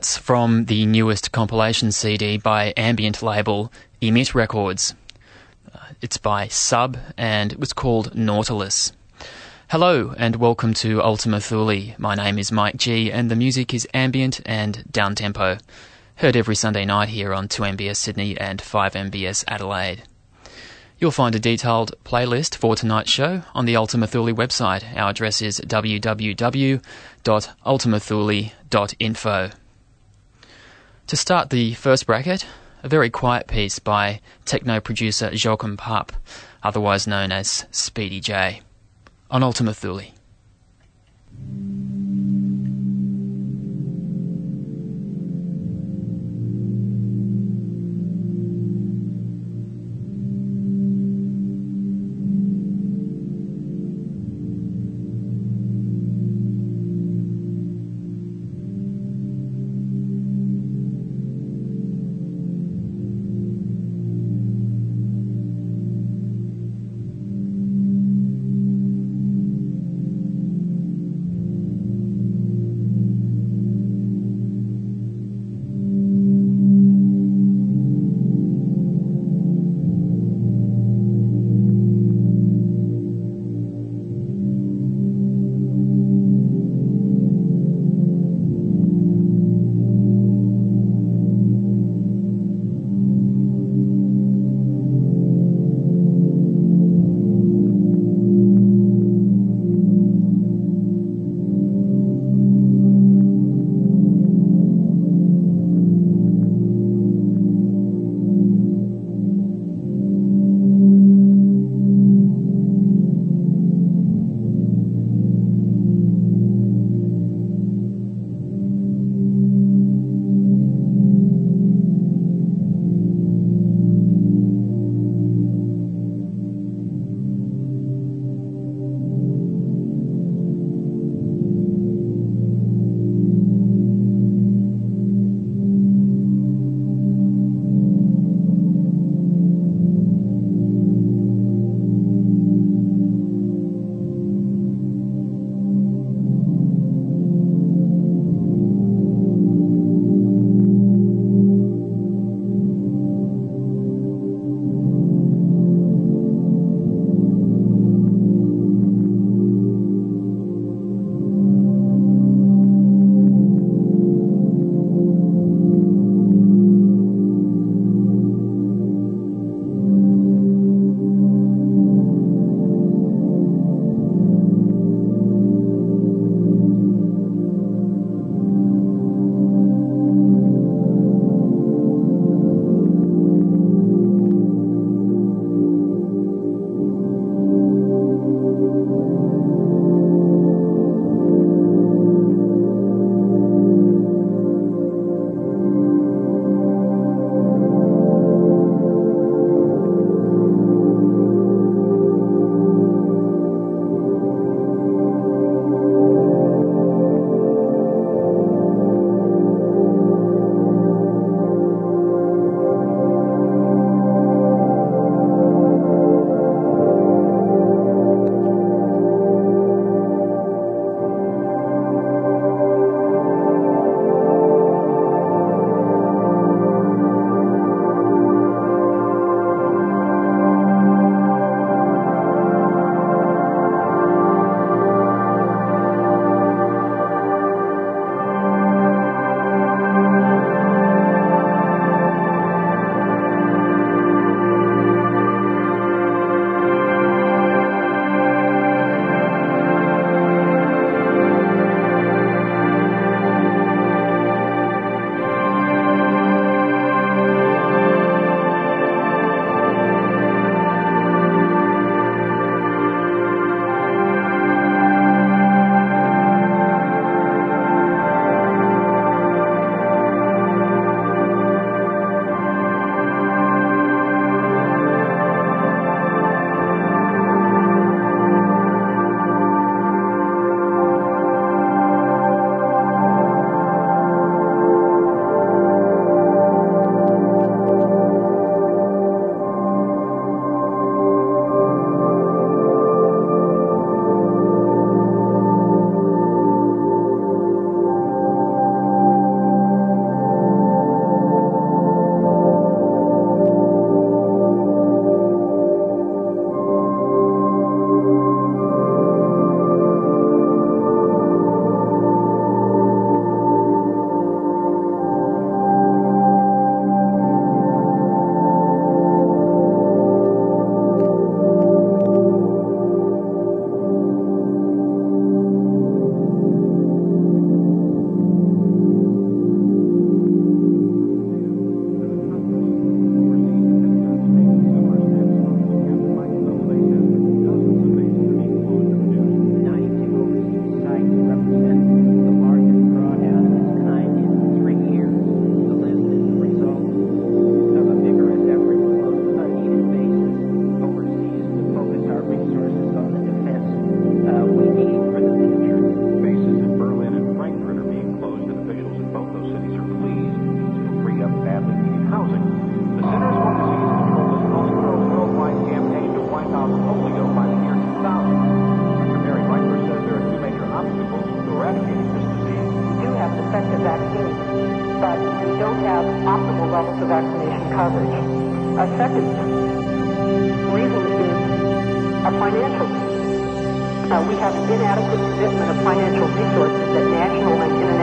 That's from the newest compilation CD by ambient label Emit Records. Uh, it's by Sub and it was called Nautilus. Hello and welcome to Ultima Thule. My name is Mike G and the music is ambient and downtempo. Heard every Sunday night here on 2MBS Sydney and 5MBS Adelaide. You'll find a detailed playlist for tonight's show on the Ultima Thule website. Our address is www.ultimathule.info. To start the first bracket, a very quiet piece by techno producer Jochem Paap, otherwise known as Speedy J, on Ultima Thule.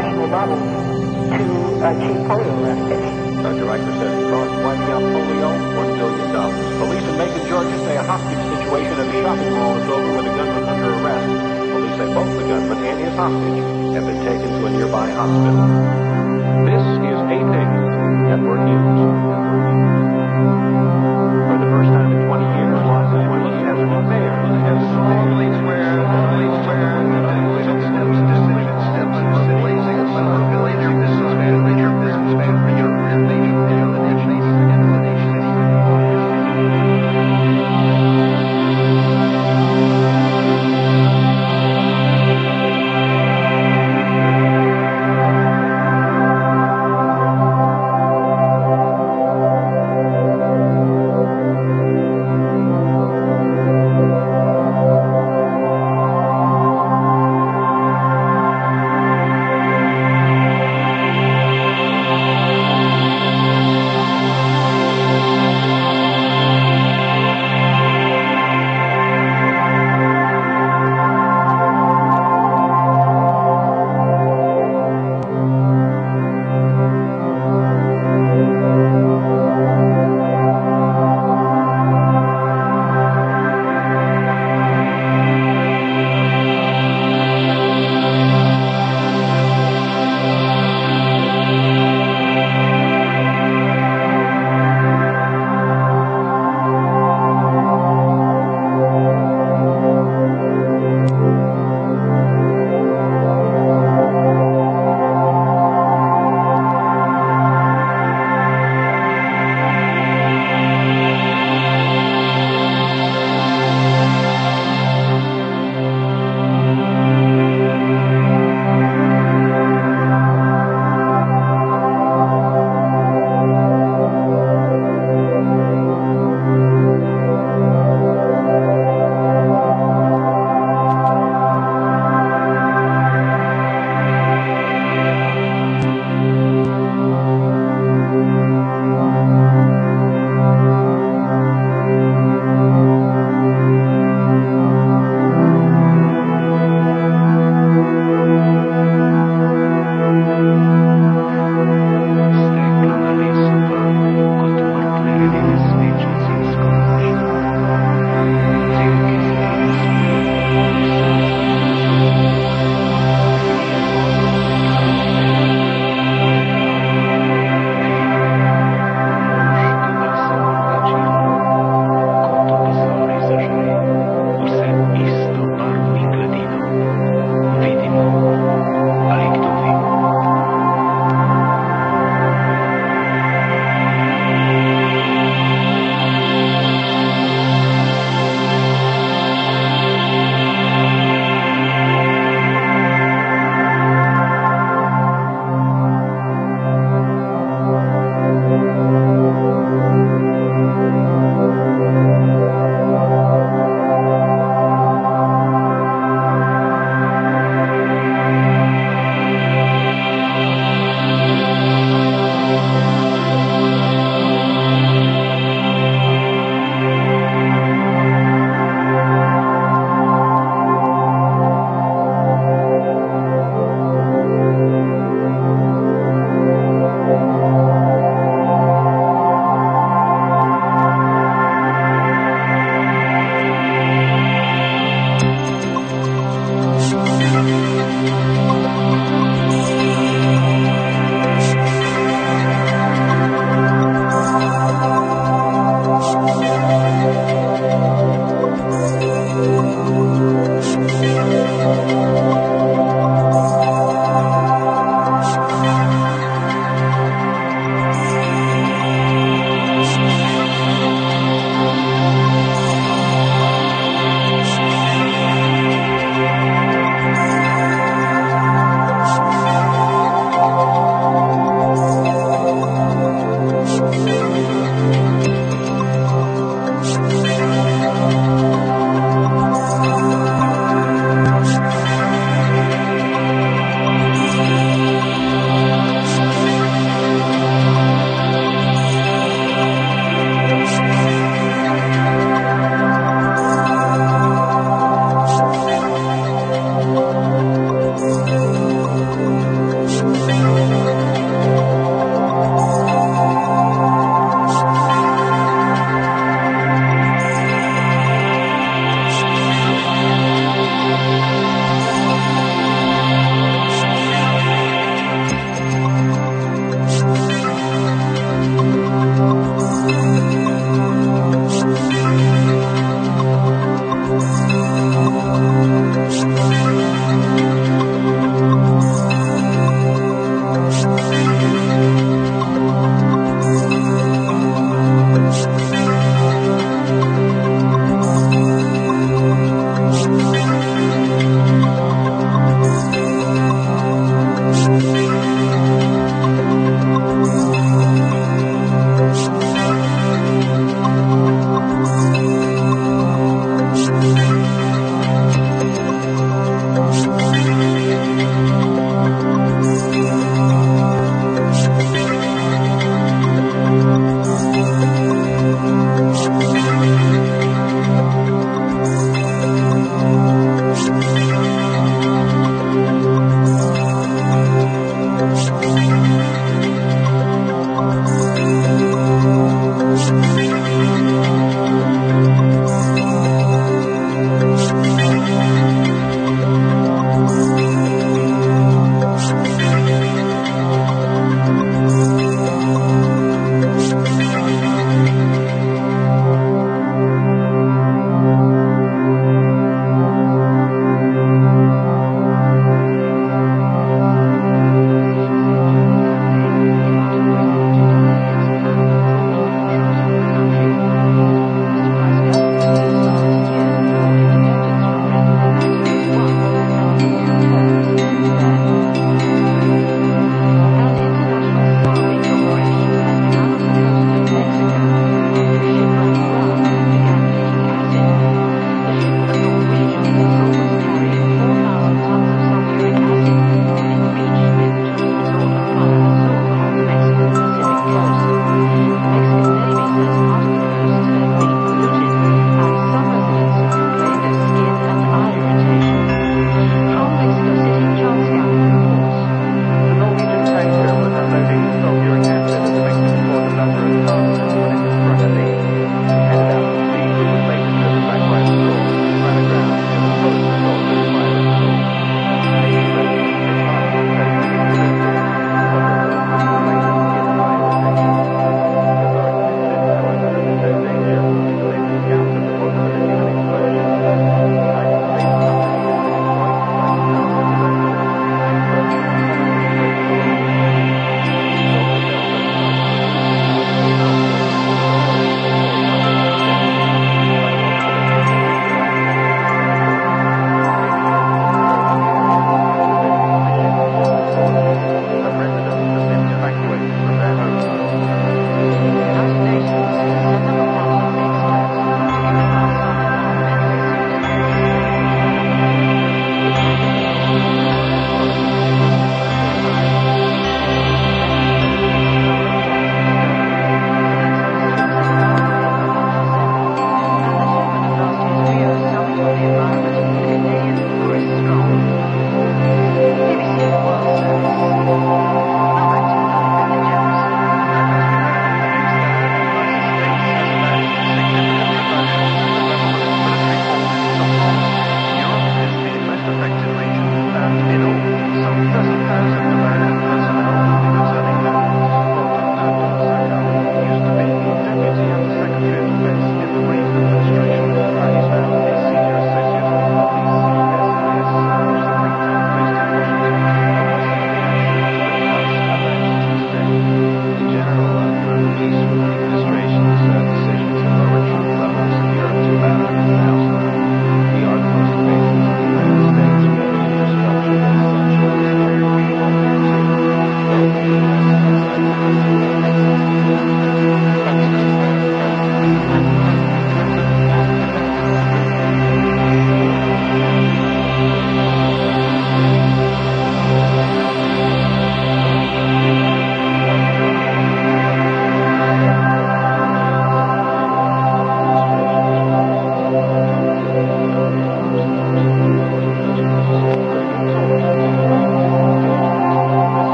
And international levels to uh, achieve polio eradication. Dr. Reicher says it costs wiping out polio $1 billion. Police in Macon, Georgia say a hostage situation at a shopping mall is over with a gunman under arrest. Police say both the gunman and his hostage have been taken to a nearby hospital. This is 8 News, Network News.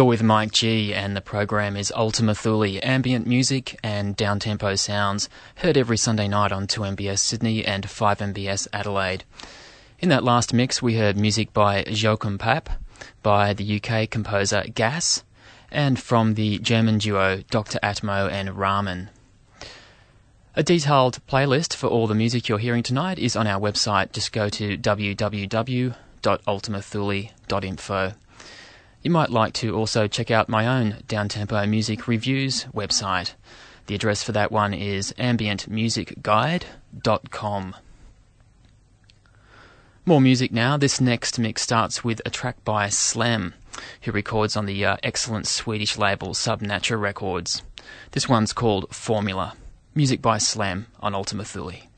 You're with Mike G, and the program is Ultima Thule, ambient music and downtempo sounds, heard every Sunday night on 2MBS Sydney and 5MBS Adelaide. In that last mix, we heard music by Jochem Paap, by the UK composer Gas, and from the German duo Dr. Atmo and Ramen. A detailed playlist for all the music you're hearing tonight is on our website. Just go to www.ultimathule.info. You might like to also check out my own downtempo music reviews website. The address for that one is ambientmusicguide.com. More music now. This next mix starts with a track by Slam, who records on the uh, excellent Swedish label Subnature Records. This one's called Formula. Music by Slam on Ultima Thule.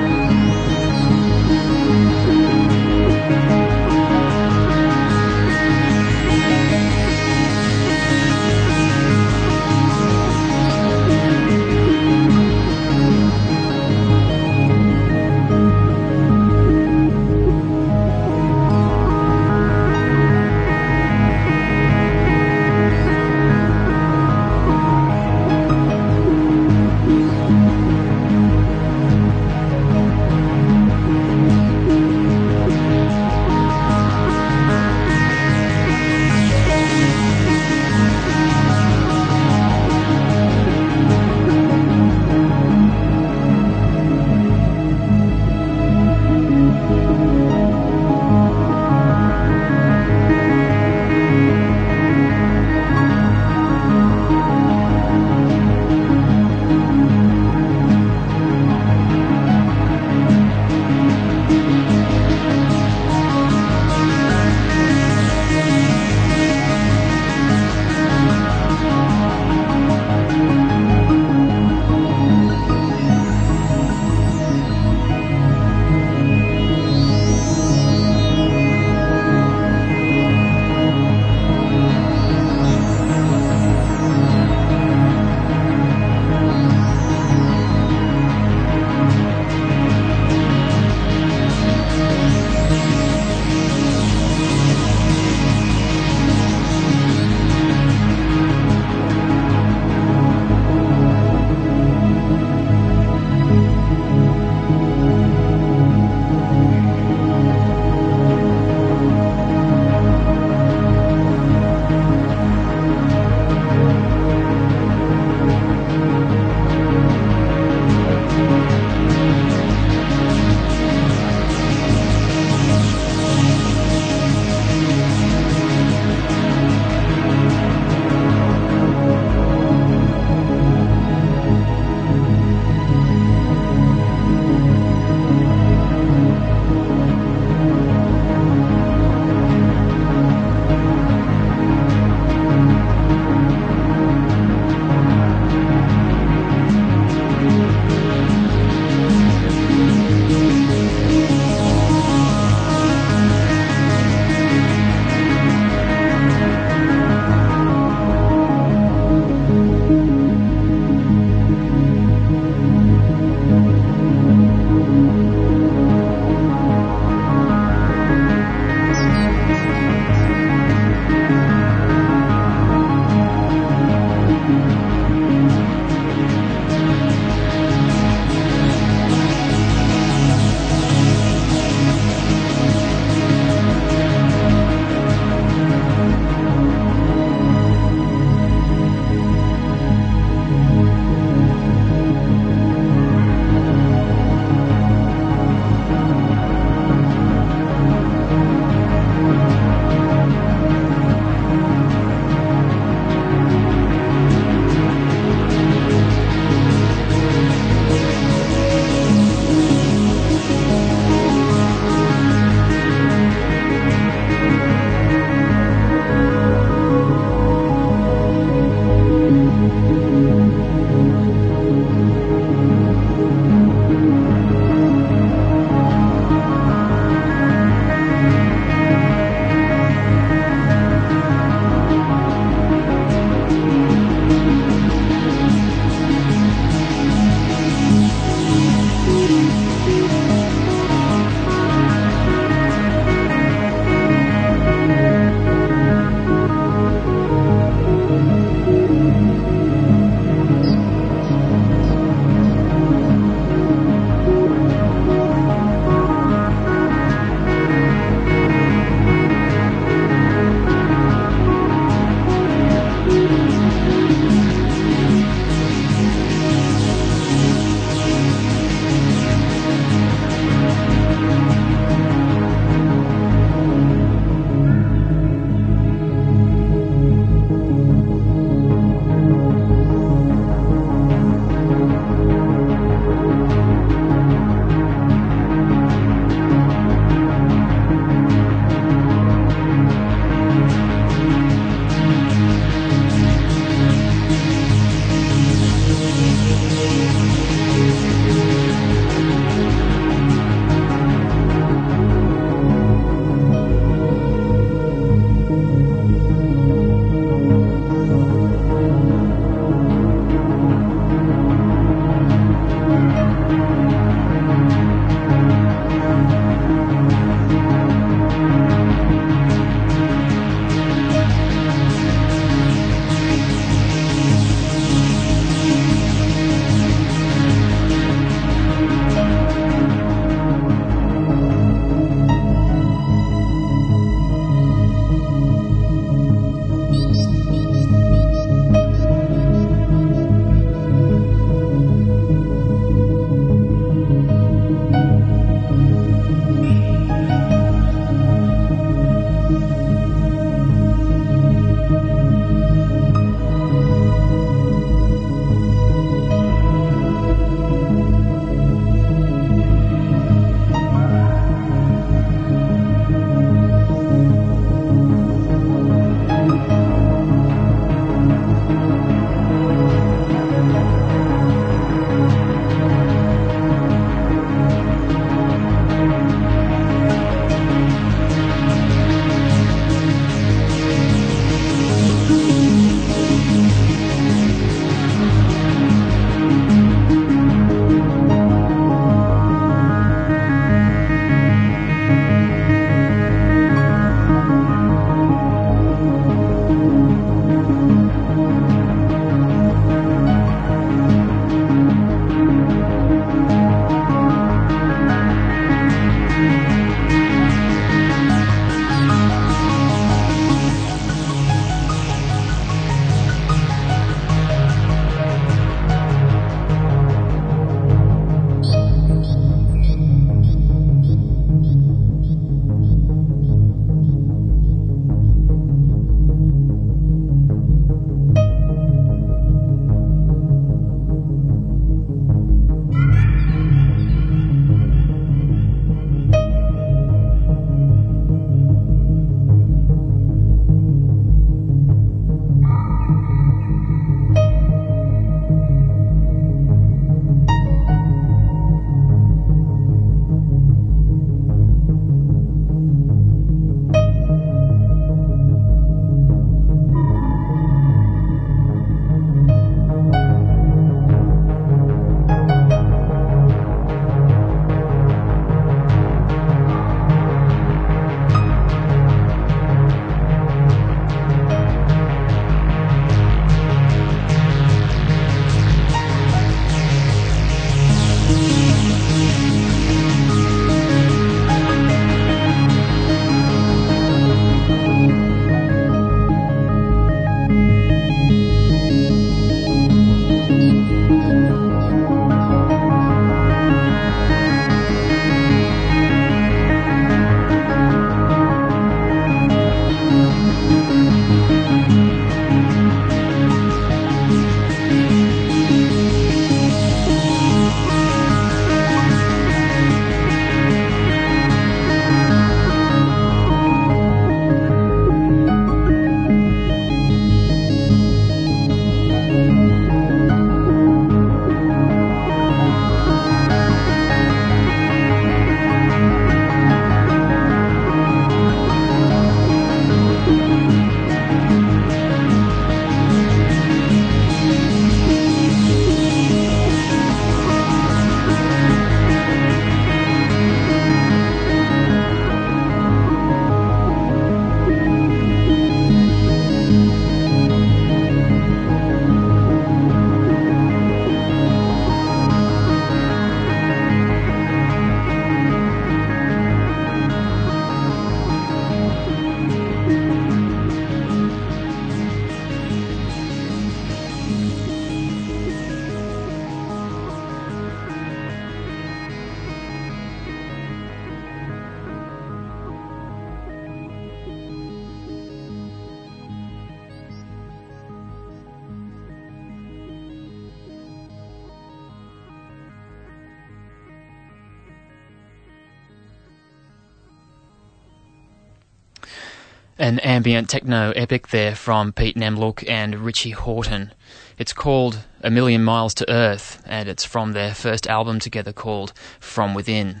Ambient techno epic there from Pete Namlook and Richie Hawtin. It's called A Million Miles to Earth, and it's from their first album together called From Within.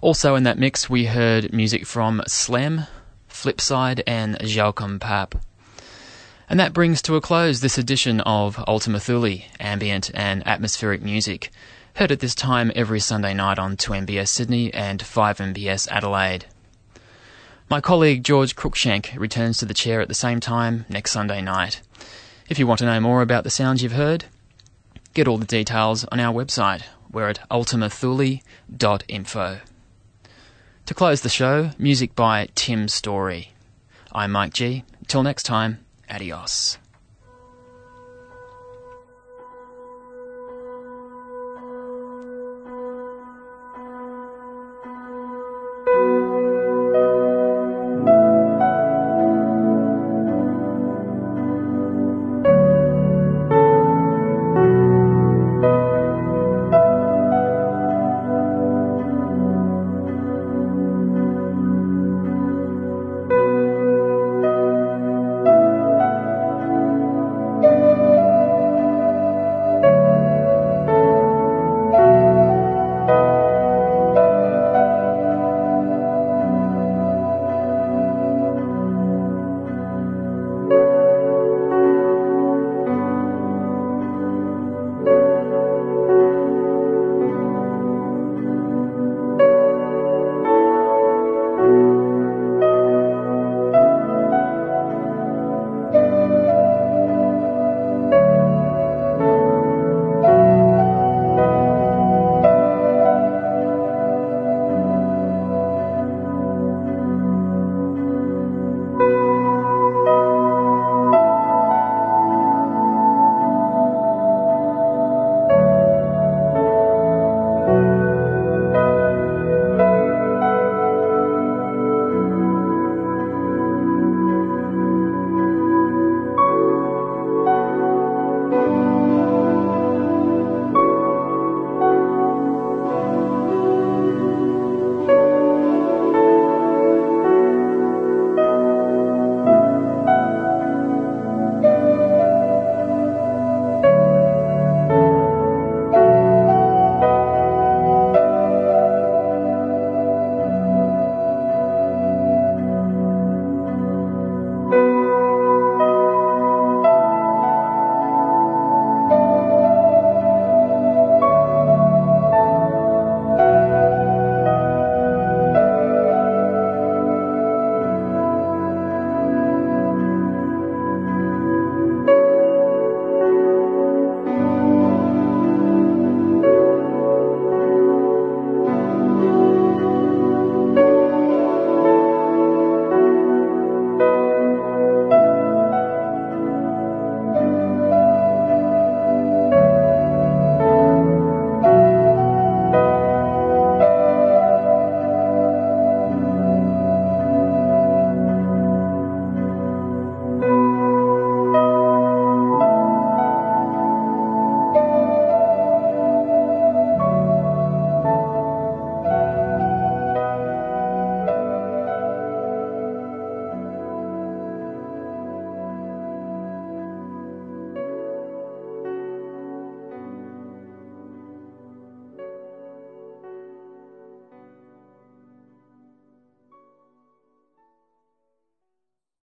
Also in that mix, we heard music from Slam, Flipside, and Jochem Paap. And that brings to a close this edition of Ultima Thule, ambient and atmospheric music, heard at this time every Sunday night on 2MBS Sydney and 5MBS Adelaide. My colleague George Cruikshank returns to the chair at the same time next Sunday night. If you want to know more about the sounds you've heard, get all the details on our website. We're at ultimathule.info. To close the show, music by Tim Story. I'm Mike G. Till next time, adios.